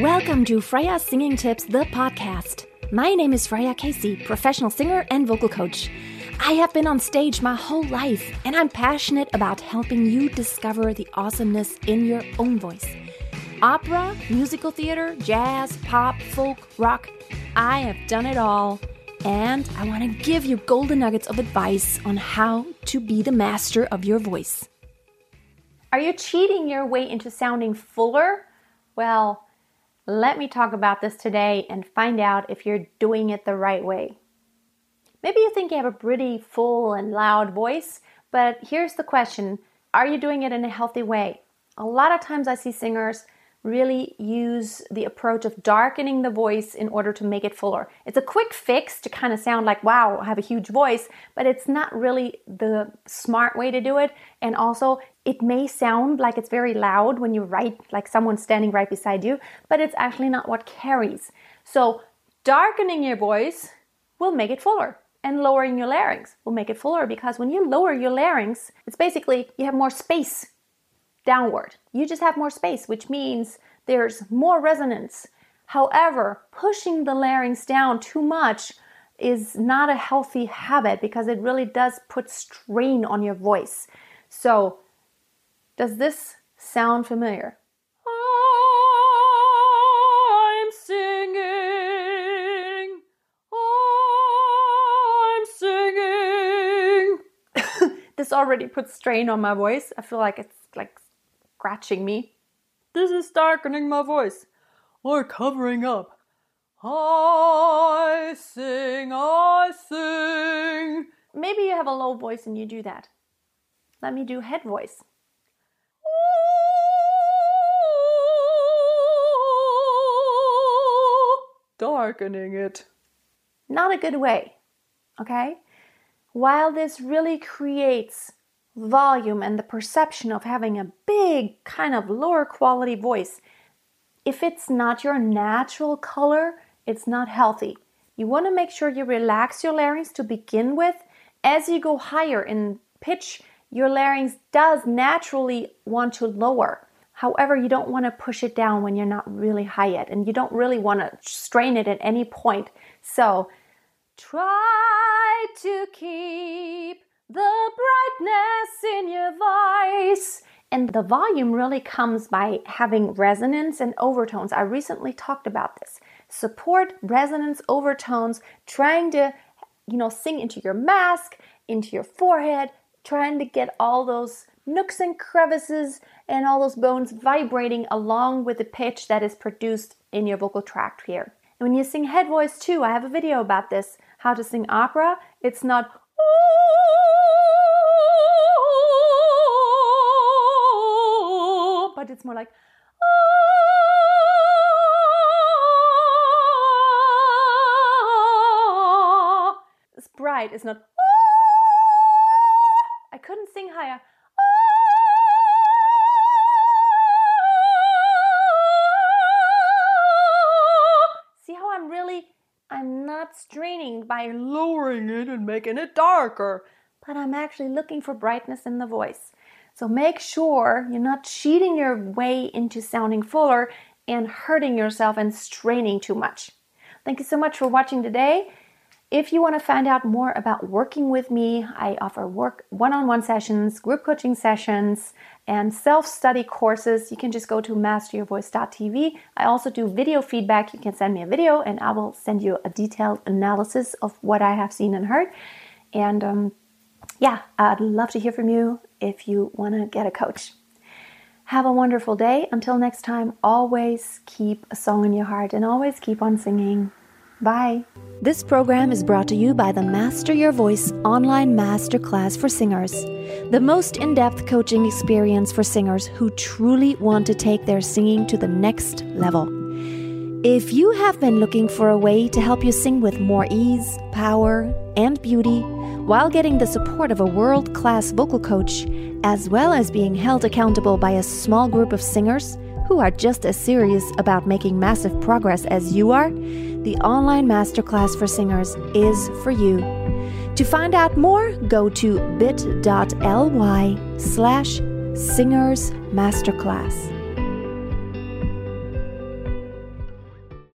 Welcome to Freya Singing Tips, the podcast. My name is Freya Casey, professional singer and vocal coach. I have been on stage my whole life, and I'm passionate about helping you discover the awesomeness in your own voice. Opera, musical theater, jazz, pop, folk, rock I have done it all, and I want to give you golden nuggets of advice on how to be the master of your voice. Are you cheating your way into sounding fuller? Well, let me talk about this today and find out if you're doing it the right way. Maybe you think you have a pretty full and loud voice, but here's the question Are you doing it in a healthy way? A lot of times I see singers really use the approach of darkening the voice in order to make it fuller. It's a quick fix to kind of sound like, wow, I have a huge voice, but it's not really the smart way to do it. And also, it may sound like it's very loud when you write, like someone's standing right beside you, but it's actually not what carries. So, darkening your voice will make it fuller. And lowering your larynx will make it fuller because when you lower your larynx, it's basically you have more space downward. You just have more space, which means there's more resonance. However, pushing the larynx down too much is not a healthy habit because it really does put strain on your voice. So, does this sound familiar? I'm singing. I'm singing. this already puts strain on my voice. I feel like it's like scratching me. This is darkening my voice or covering up. I sing, I sing. Maybe you have a low voice and you do that. Let me do head voice. Darkening it. Not a good way, okay? While this really creates volume and the perception of having a big, kind of lower quality voice, if it's not your natural color, it's not healthy. You want to make sure you relax your larynx to begin with. As you go higher in pitch, your larynx does naturally want to lower. However, you don't want to push it down when you're not really high yet, and you don't really want to strain it at any point. So, try to keep the brightness in your voice. And the volume really comes by having resonance and overtones. I recently talked about this. Support resonance overtones, trying to, you know, sing into your mask, into your forehead, trying to get all those nooks and crevices and all those bones vibrating along with the pitch that is produced in your vocal tract here. And when you sing head voice too, I have a video about this, how to sing opera. It's not Oh. but it's more like it's bright it's not ah. I couldn't sing higher and making it darker, but I'm actually looking for brightness in the voice. So make sure you're not cheating your way into sounding fuller and hurting yourself and straining too much. Thank you so much for watching today. If you want to find out more about working with me, I offer work one-on-one sessions, group coaching sessions, and self-study courses. You can just go to masteryourvoice.tv. I also do video feedback. You can send me a video and I will send you a detailed analysis of what I have seen and heard. And um, yeah, I'd love to hear from you if you want to get a coach. Have a wonderful day. Until next time, always keep a song in your heart and always keep on singing. Bye. This program is brought to you by the Master Your Voice online masterclass for singers, the most in depth coaching experience for singers who truly want to take their singing to the next level. If you have been looking for a way to help you sing with more ease, power, and beauty while getting the support of a world class vocal coach, as well as being held accountable by a small group of singers, who are just as serious about making massive progress as you are, the online masterclass for singers is for you. To find out more, go to bit.ly slash singers masterclass.